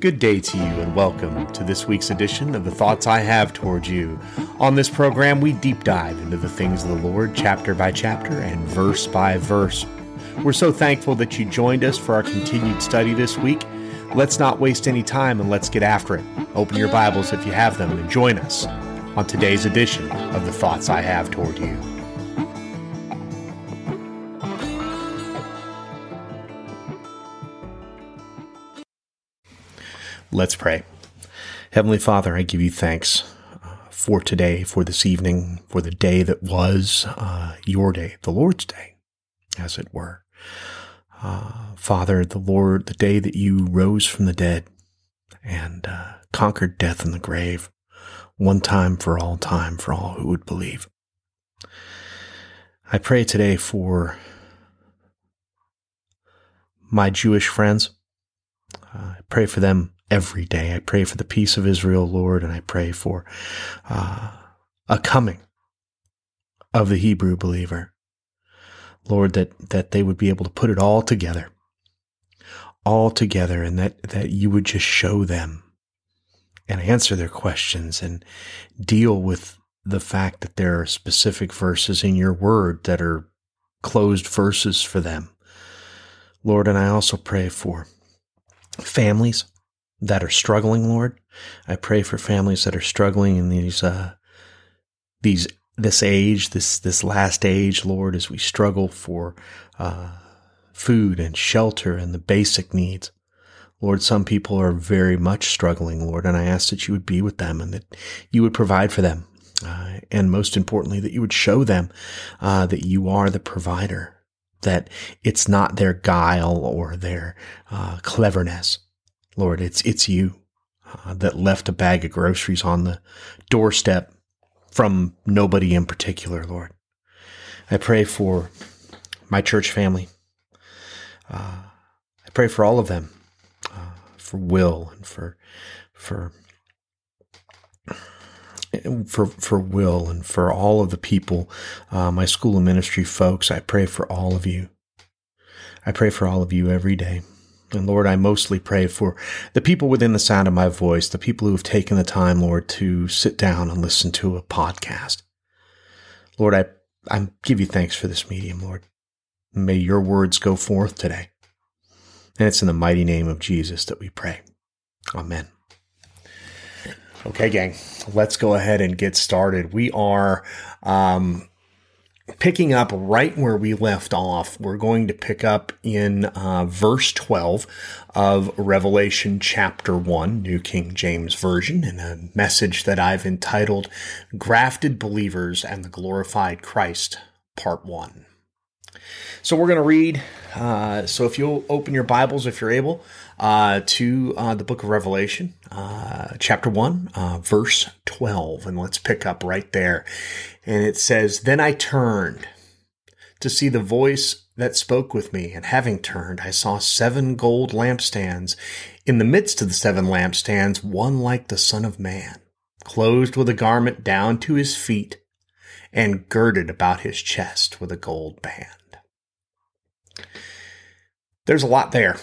Good day to you, and welcome to this week's edition of The Thoughts I Have Toward You. On this program, we deep dive into the things of the Lord, chapter by chapter and verse by verse. We're so thankful that you joined us for our continued study this week. Let's not waste any time and let's get after it. Open your Bibles if you have them and join us on today's edition of The Thoughts I Have Toward You. Let's pray. Heavenly Father, I give you thanks uh, for today, for this evening, for the day that was uh, your day, the Lord's day, as it were. Uh, Father, the Lord, the day that you rose from the dead and uh, conquered death and the grave, one time for all time for all who would believe. I pray today for my Jewish friends. I pray for them every day. I pray for the peace of Israel, Lord, and I pray for uh, a coming of the Hebrew believer. Lord, that, that they would be able to put it all together, all together, and that, that you would just show them and answer their questions and deal with the fact that there are specific verses in your word that are closed verses for them. Lord, and I also pray for families that are struggling, Lord. I pray for families that are struggling in these, uh, these, this age, this, this last age, Lord, as we struggle for, uh, food and shelter and the basic needs. Lord, some people are very much struggling, Lord, and I ask that you would be with them and that you would provide for them. Uh, and most importantly, that you would show them uh, that you are the provider, that it's not their guile or their uh, cleverness, Lord, it's, it's you uh, that left a bag of groceries on the doorstep from nobody in particular, Lord. I pray for my church family. Uh, I pray for all of them, uh, for Will and for, for, for for Will and for all of the people, uh, my school of ministry folks. I pray for all of you. I pray for all of you every day. And Lord, I mostly pray for the people within the sound of my voice, the people who have taken the time, Lord, to sit down and listen to a podcast. Lord, I, I give you thanks for this medium, Lord. May your words go forth today. And it's in the mighty name of Jesus that we pray. Amen. Okay, gang, let's go ahead and get started. We are um, picking up right where we left off, we're going to pick up in uh, verse 12 of Revelation chapter 1, New King James Version, in a message that I've entitled Grafted Believers and the Glorified Christ, Part 1. So we're going to read. Uh, so if you'll open your Bibles, if you're able, uh, to uh, the book of Revelation, uh, chapter 1, uh, verse 12. And let's pick up right there. And it says, Then I turned to see the voice that spoke with me. And having turned, I saw seven gold lampstands. In the midst of the seven lampstands, one like the Son of Man, clothed with a garment down to his feet, and girded about his chest with a gold band there's a lot there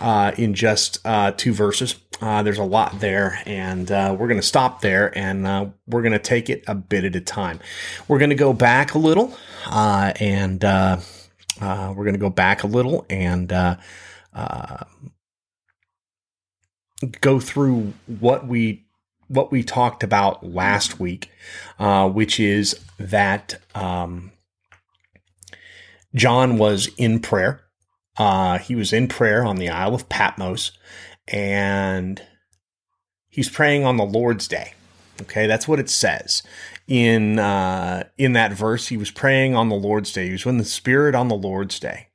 uh, in just uh, two verses. Uh, there's a lot there, and uh, we're going to stop there and uh, we're going to take it a bit at a time. We're going to go back a little, uh, and we're going to go back a little and go through what we what we talked about last week, which is that um, John was in prayer uh, he was in prayer on the Isle of Patmos and he's praying on the Lord's Day. Okay, that's what it says in uh, in that verse. He was praying on the Lord's Day. He was in the Spirit on the Lord's Day,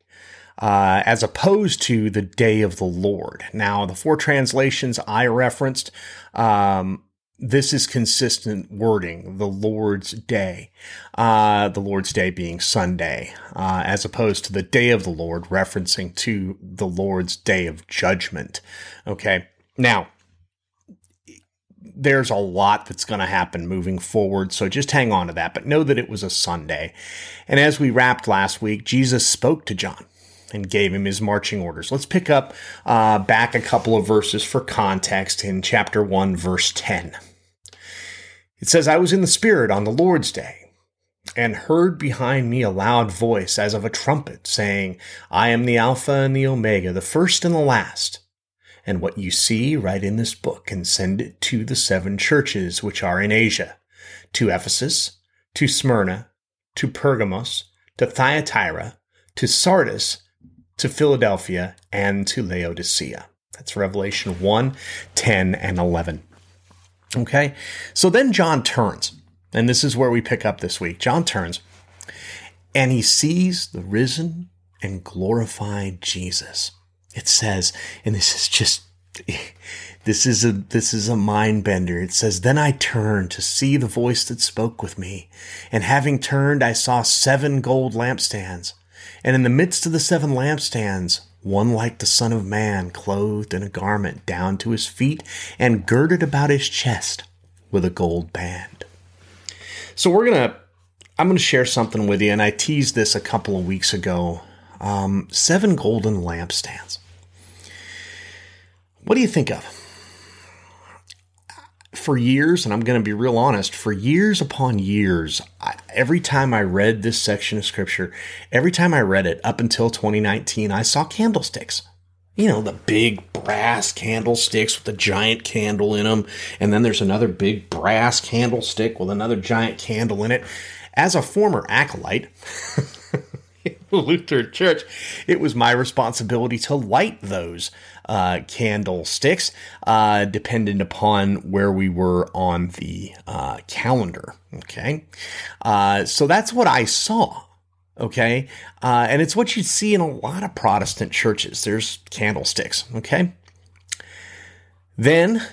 uh, as opposed to the Day of the Lord. Now, the four translations I referenced um, this is consistent wording, the Lord's Day, uh, the Lord's Day being Sunday, uh, as opposed to the day of the Lord, referencing to the Lord's day of judgment. Okay. Now, there's a lot that's going to happen moving forward, so just hang on to that, but know that it was a Sunday. And as we wrapped last week, Jesus spoke to John. And gave him his marching orders. Let's pick up uh, back a couple of verses for context in chapter 1, verse 10. It says, I was in the Spirit on the Lord's day and heard behind me a loud voice as of a trumpet saying, I am the Alpha and the Omega, the first and the last. And what you see, write in this book and send it to the seven churches which are in Asia, to Ephesus, to Smyrna, to Pergamos, to Thyatira, to Sardis, to Philadelphia, and to Laodicea. That's Revelation 1, 10, and 11. Okay, so then John turns, and this is where we pick up this week. John turns, and he sees the risen and glorified Jesus. It says, and this is just this is a this is a mind bender. It says, Then I turned to see the voice that spoke with me, and having turned I saw seven gold lampstands, and in the midst of the seven lampstands one like the Son of Man, clothed in a garment down to his feet and girded about his chest with a gold band. So we're gonna, I'm gonna share something with you, and I teased this a couple of weeks ago. Um, seven golden lampstands. What do you think of? For years, and I'm going to be real honest, for years upon years, I, every time I read this section of scripture, every time I read it up until 2019, I saw candlesticks. You know, the big brass candlesticks with the giant candle in them. And then there's another big brass candlestick with another giant candle in it. As a former acolyte, Lutheran Church, it was my responsibility to light those uh, candlesticks, uh, dependent upon where we were on the uh, calendar. Okay. Uh, so that's what I saw. Okay. Uh, and it's what you see in a lot of Protestant churches. There's candlesticks. Okay. Then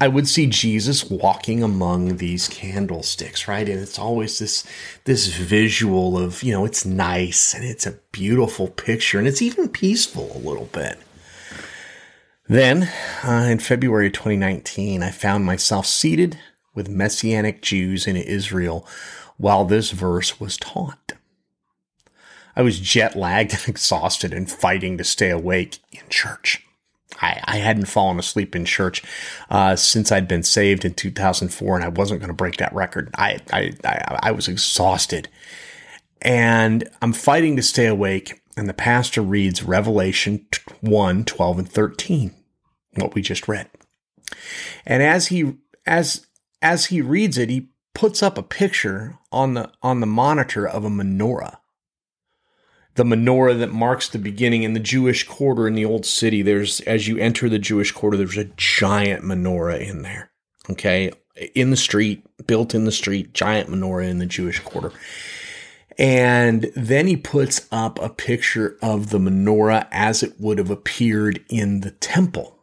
I would see Jesus walking among these candlesticks, right? And it's always this this visual of, you know, it's nice and it's a beautiful picture and it's even peaceful a little bit. Then, uh, in February 2019, I found myself seated with Messianic Jews in Israel while this verse was taught. I was jet lagged and exhausted and fighting to stay awake in church. I, I hadn't fallen asleep in church uh, since I'd been saved in 2004, and I wasn't going to break that record. I, I, I, I was exhausted. And I'm fighting to stay awake, and the pastor reads Revelation 1 12 and 13 what we just read. And as he as as he reads it, he puts up a picture on the on the monitor of a menorah. The menorah that marks the beginning in the Jewish quarter in the old city. There's as you enter the Jewish quarter, there's a giant menorah in there. Okay, in the street, built in the street, giant menorah in the Jewish quarter. And then he puts up a picture of the menorah as it would have appeared in the temple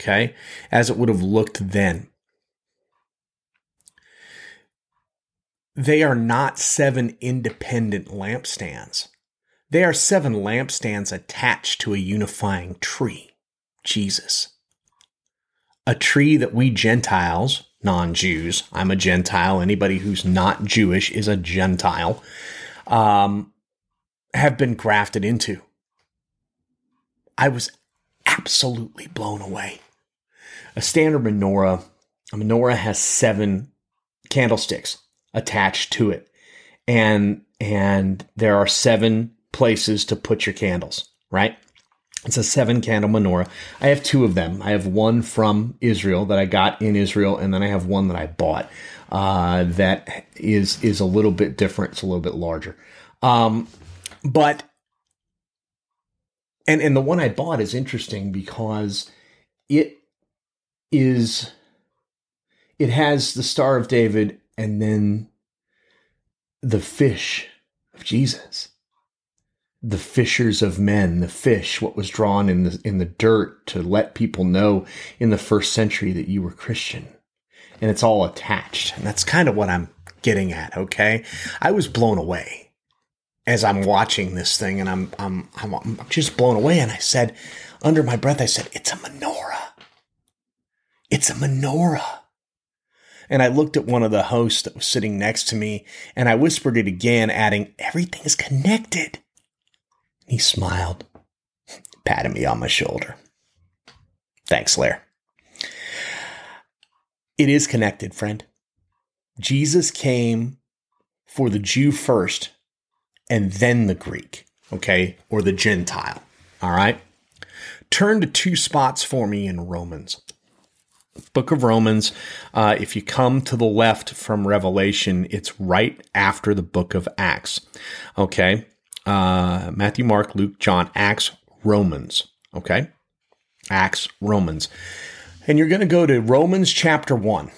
okay, as it would have looked then. They are not seven independent lampstands. They are seven lampstands attached to a unifying tree, Jesus. A tree that we Gentiles, non Jews, I'm a Gentile, anybody who's not Jewish is a Gentile, um, have been grafted into. I was absolutely blown away a standard menorah, a menorah has seven candlesticks attached to it. And and there are seven places to put your candles, right? It's a seven candle menorah. I have two of them. I have one from Israel that I got in Israel, and then I have one that I bought uh, that is is a little bit different. It's a little bit larger, um, but and and the one I bought is interesting because it is it has the Star of David and then the fish of Jesus. The fishers of men, the fish, what was drawn in the in the dirt to let people know in the first century that you were Christian. And it's all attached. And that's kind of what I'm getting at, okay? I was blown away as I'm watching this thing and I'm I'm I'm, I'm just blown away and I said under my breath I said it's a menorah. It's a menorah. And I looked at one of the hosts that was sitting next to me and I whispered it again, adding, Everything is connected. He smiled, patted me on my shoulder. Thanks, Lair. It is connected, friend. Jesus came for the Jew first and then the Greek, okay, or the Gentile. All right. Turn to two spots for me in Romans. Book of Romans, uh, if you come to the left from Revelation, it's right after the book of Acts. Okay. Uh, Matthew, Mark, Luke, John, Acts, Romans. Okay. Acts, Romans. And you're going to go to Romans chapter 1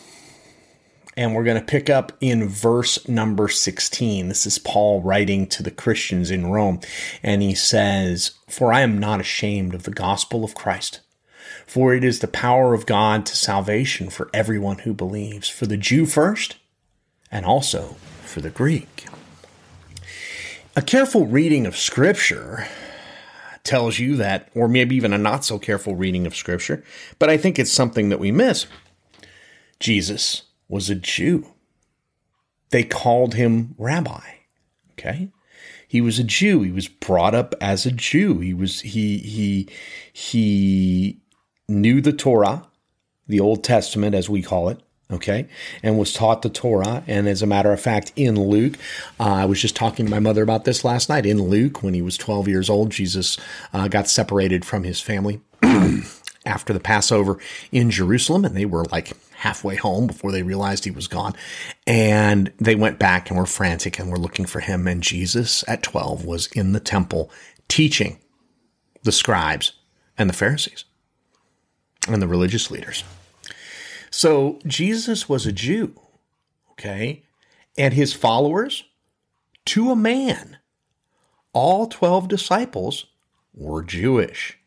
and we're going to pick up in verse number 16. This is Paul writing to the Christians in Rome, and he says, For I am not ashamed of the gospel of Christ, for it is the power of God to salvation for everyone who believes, for the Jew first, and also for the Greek. A careful reading of Scripture tells you that, or maybe even a not so careful reading of Scripture, but I think it's something that we miss. Jesus was a Jew. They called him rabbi. Okay? He was a Jew. He was brought up as a Jew. He was he he he knew the Torah, the Old Testament as we call it, okay, and was taught the Torah. And as a matter of fact, in Luke, uh, I was just talking to my mother about this last night. In Luke, when he was 12 years old, Jesus uh, got separated from his family after the Passover in Jerusalem, and they were like halfway home before they realized he was gone. And they went back and were frantic and were looking for him. And Jesus at 12 was in the temple teaching the scribes and the Pharisees and the religious leaders. So Jesus was a Jew, okay? And his followers, to a man, all 12 disciples were Jewish.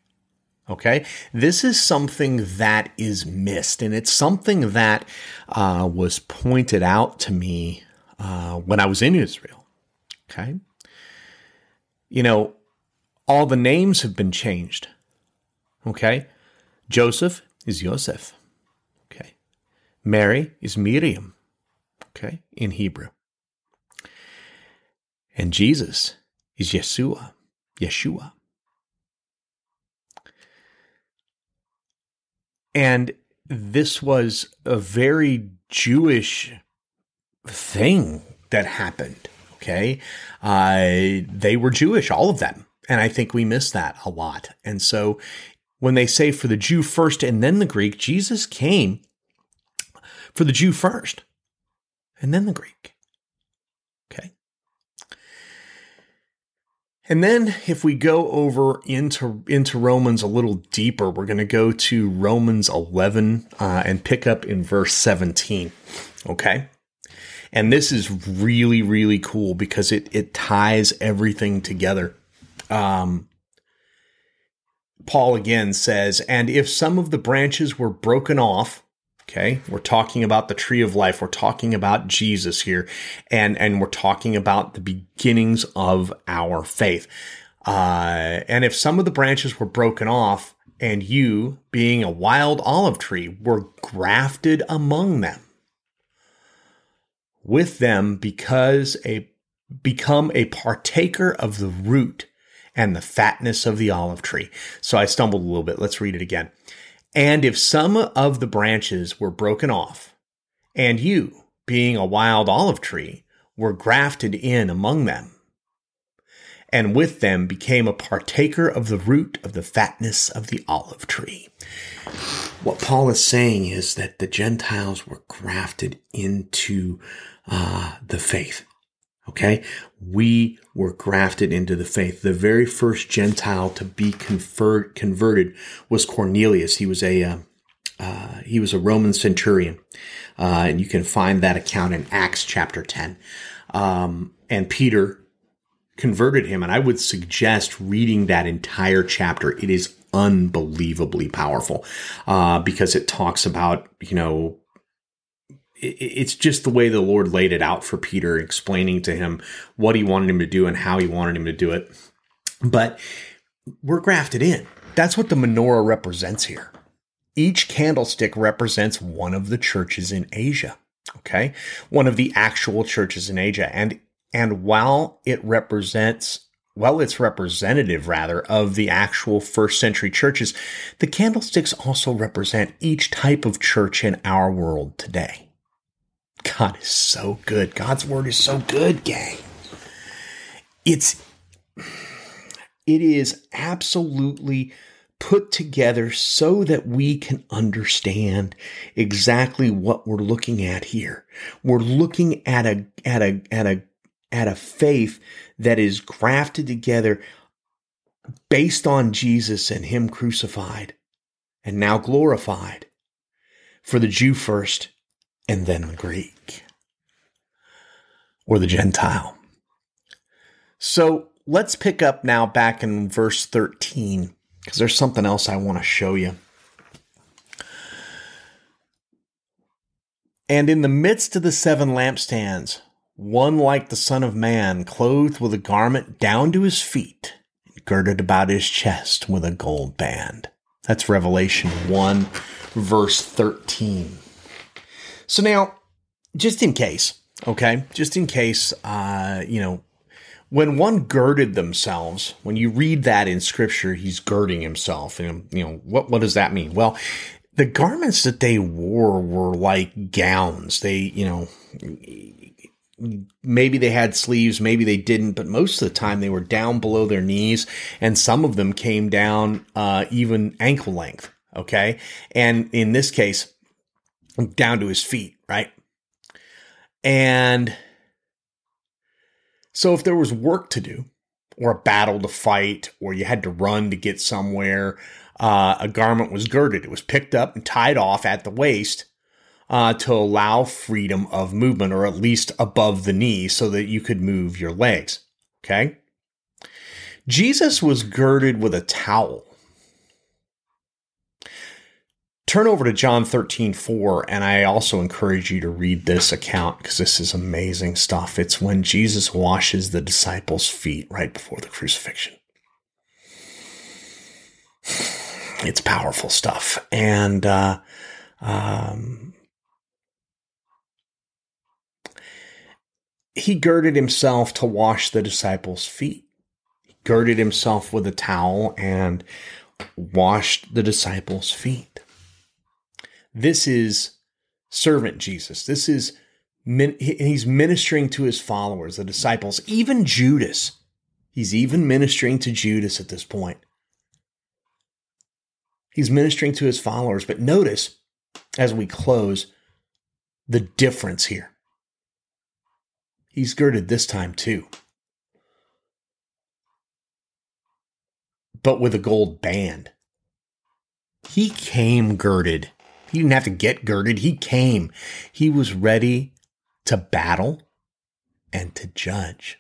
Okay. This is something that is missed, and it's something that uh, was pointed out to me uh, when I was in Israel. Okay. You know, all the names have been changed. Okay. Joseph is Yosef. Okay. Mary is Miriam. Okay. In Hebrew. And Jesus is Yeshua. Yeshua. And this was a very Jewish thing that happened. Okay. Uh, they were Jewish, all of them. And I think we miss that a lot. And so when they say for the Jew first and then the Greek, Jesus came for the Jew first and then the Greek. Okay. And then if we go over into into Romans a little deeper, we're going to go to Romans 11 uh, and pick up in verse 17. Okay? And this is really really cool because it it ties everything together. Um Paul again says, "And if some of the branches were broken off, Okay. We're talking about the tree of life. We're talking about Jesus here and, and we're talking about the beginnings of our faith. Uh, and if some of the branches were broken off and you being a wild olive tree were grafted among them with them because a, become a partaker of the root and the fatness of the olive tree. So I stumbled a little bit. Let's read it again. And if some of the branches were broken off, and you, being a wild olive tree, were grafted in among them, and with them became a partaker of the root of the fatness of the olive tree. What Paul is saying is that the Gentiles were grafted into uh, the faith. Okay. We were grafted into the faith. The very first Gentile to be conferred, converted was Cornelius. He was a, uh, uh, he was a Roman centurion. Uh, and you can find that account in Acts chapter 10. Um, and Peter converted him. And I would suggest reading that entire chapter. It is unbelievably powerful, uh, because it talks about, you know, it's just the way the Lord laid it out for Peter, explaining to him what he wanted him to do and how he wanted him to do it. But we're grafted in. That's what the menorah represents here. Each candlestick represents one of the churches in Asia. Okay. One of the actual churches in Asia. And, and while it represents well, it's representative rather of the actual first century churches. The candlesticks also represent each type of church in our world today. God is so good. God's word is so good, gang. It's it is absolutely put together so that we can understand exactly what we're looking at here. We're looking at a at a at a at a faith that is grafted together based on Jesus and him crucified and now glorified for the Jew first and then the Greek or the Gentile. So let's pick up now back in verse 13 because there's something else I want to show you. And in the midst of the seven lampstands, one like the Son of Man, clothed with a garment down to his feet, girded about his chest with a gold band. That's Revelation 1, verse 13. So now, just in case, okay, just in case, uh, you know, when one girded themselves, when you read that in scripture, he's girding himself. And, you know, what, what does that mean? Well, the garments that they wore were like gowns. They, you know, maybe they had sleeves, maybe they didn't, but most of the time they were down below their knees, and some of them came down uh, even ankle length. Okay. And in this case, down to his feet, right? And so if there was work to do, or a battle to fight, or you had to run to get somewhere, uh, a garment was girded. It was picked up and tied off at the waist uh, to allow freedom of movement, or at least above the knee, so that you could move your legs. Okay. Jesus was girded with a towel. Turn over to John 13, 4, and I also encourage you to read this account because this is amazing stuff. It's when Jesus washes the disciples' feet right before the crucifixion. It's powerful stuff. And, uh, um, he girded himself to wash the disciples' feet. He girded himself with a towel and washed the disciples' feet. This is servant Jesus. This is he's ministering to his followers, the disciples, even Judas. He's even ministering to Judas at this point. He's ministering to his followers, but notice as we close the difference here. He's girded this time too. But with a gold band. He came girded he didn't have to get girded. He came. He was ready to battle and to judge.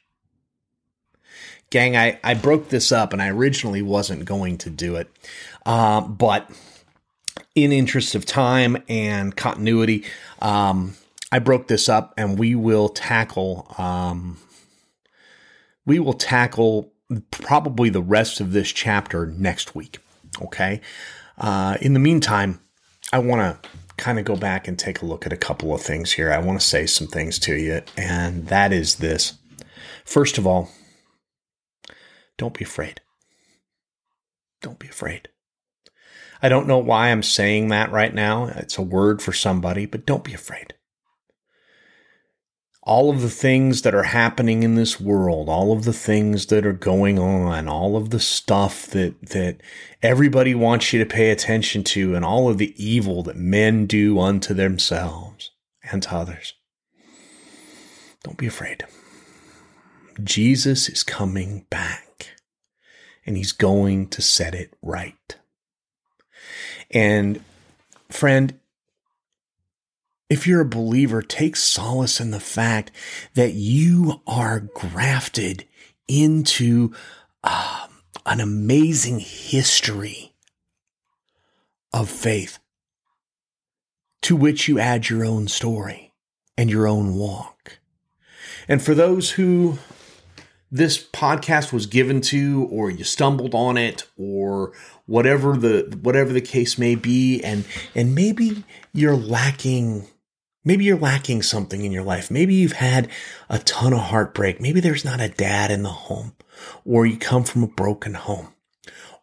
Gang, I, I broke this up and I originally wasn't going to do it. Uh, but in interest of time and continuity, um, I broke this up and we will tackle, um, we will tackle probably the rest of this chapter next week. Okay. Uh, in the meantime, I want to kind of go back and take a look at a couple of things here. I want to say some things to you, and that is this. First of all, don't be afraid. Don't be afraid. I don't know why I'm saying that right now. It's a word for somebody, but don't be afraid all of the things that are happening in this world, all of the things that are going on, all of the stuff that, that everybody wants you to pay attention to, and all of the evil that men do unto themselves and to others. Don't be afraid. Jesus is coming back and he's going to set it right. And friend, if you're a believer, take solace in the fact that you are grafted into uh, an amazing history of faith to which you add your own story and your own walk. And for those who this podcast was given to or you stumbled on it or whatever the whatever the case may be and and maybe you're lacking Maybe you're lacking something in your life. Maybe you've had a ton of heartbreak. Maybe there's not a dad in the home or you come from a broken home,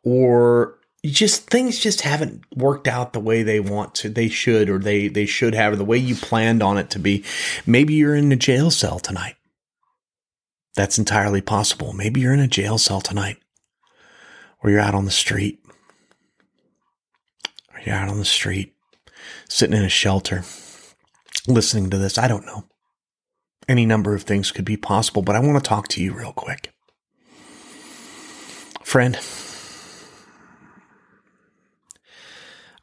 or just things just haven't worked out the way they want to, they should, or they, they should have, or the way you planned on it to be. Maybe you're in a jail cell tonight. That's entirely possible. Maybe you're in a jail cell tonight, or you're out on the street, or you're out on the street, sitting in a shelter, listening to this. I don't know. Any number of things could be possible, but I want to talk to you real quick. Friend,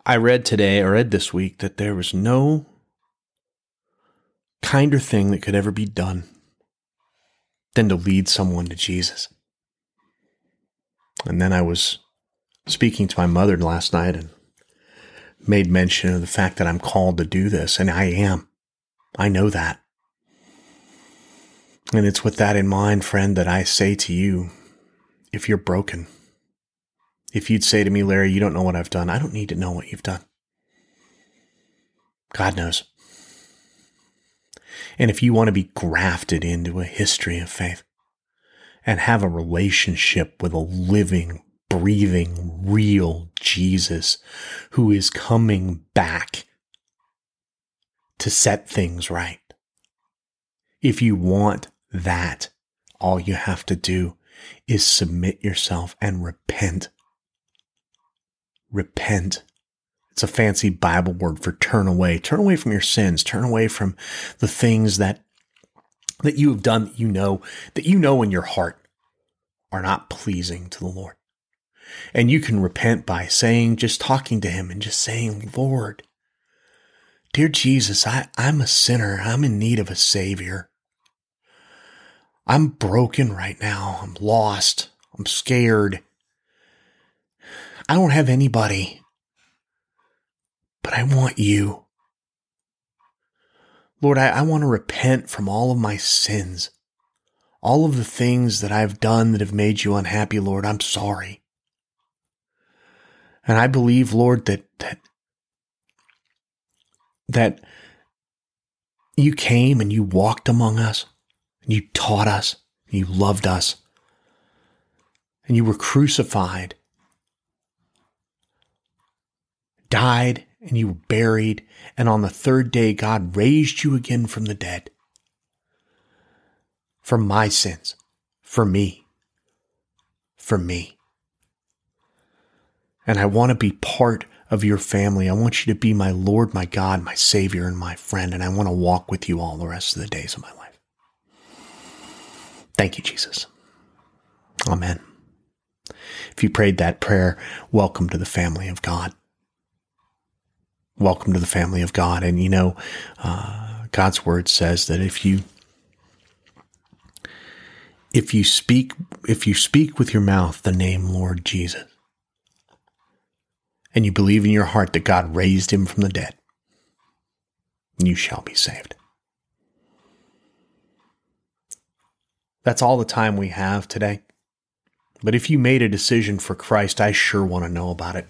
I read today, I read this week, that there was no kinder thing that could ever be done than to lead someone to Jesus. And then I was speaking to my mother last night and made mention of the fact that I'm called to do this, and I am. I know that. And it's with that in mind, friend, that I say to you if you're broken, if you'd say to me, Larry, you don't know what I've done, I don't need to know what you've done. God knows. And if you want to be grafted into a history of faith and have a relationship with a living, breathing, real Jesus who is coming back to set things right, if you want that, all you have to do is submit yourself and repent repent. It's a fancy Bible word for turn away. Turn away from your sins. Turn away from the things that that you have done that you know that you know in your heart are not pleasing to the Lord. And you can repent by saying, just talking to him and just saying, Lord, dear Jesus, I, I'm a sinner. I'm in need of a savior. I'm broken right now. I'm lost. I'm scared. I don't have anybody, but I want you. Lord, I, I want to repent from all of my sins, all of the things that I've done that have made you unhappy, Lord. I'm sorry. And I believe, Lord, that, that, that you came and you walked among us and you taught us, and you loved us, and you were crucified died and you were buried, and on the third day, God raised you again from the dead. For my sins, for me, for me. And I want to be part of your family. I want you to be my Lord, my God, my Savior, and my friend. And I want to walk with you all the rest of the days of my life. Thank you, Jesus. Amen. If you prayed that prayer, welcome to the family of God welcome to the family of God. And you know, uh, God's word says that if you if you speak if you speak with your mouth the name Lord Jesus and you believe in your heart that God raised him from the dead, you shall be saved. That's all the time we have today. But if you made a decision for Christ, I sure want to know about it.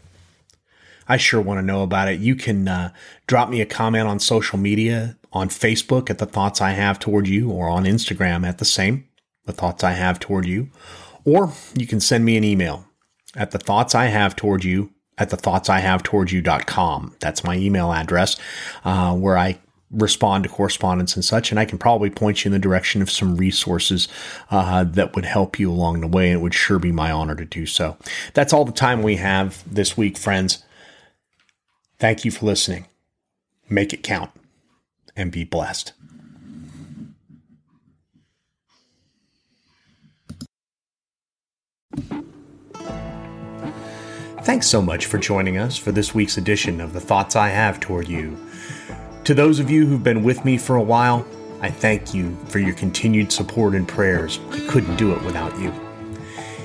I sure want to know about it. You can uh, drop me a comment on social media on Facebook at the thoughts I have toward you, or on Instagram at the same, the thoughts I have toward you, or you can send me an email at the thoughts I have toward you at the thoughts I have toward you.com. That's my email address uh, where I respond to correspondence and such. And I can probably point you in the direction of some resources uh, that would help you along the way. And it would sure be my honor to do so. That's all the time we have this week, friends. Thank you for listening. Make it count and be blessed. Thanks so much for joining us for this week's edition of The Thoughts I Have Toward You. To those of you who've been with me for a while, I thank you for your continued support and prayers. I couldn't do it without you.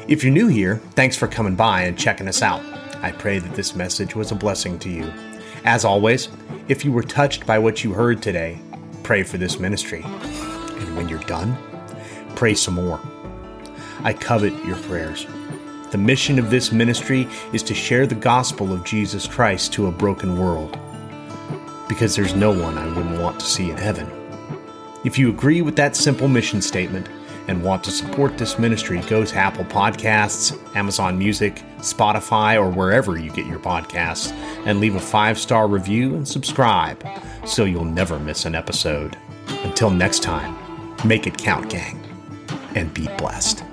If you're new here, thanks for coming by and checking us out. I pray that this message was a blessing to you. As always, if you were touched by what you heard today, pray for this ministry. And when you're done, pray some more. I covet your prayers. The mission of this ministry is to share the gospel of Jesus Christ to a broken world. Because there's no one I wouldn't want to see in heaven. If you agree with that simple mission statement and want to support this ministry, go to Apple Podcasts, Amazon Music, Spotify, or wherever you get your podcasts, and leave a five star review and subscribe so you'll never miss an episode. Until next time, make it count, gang, and be blessed.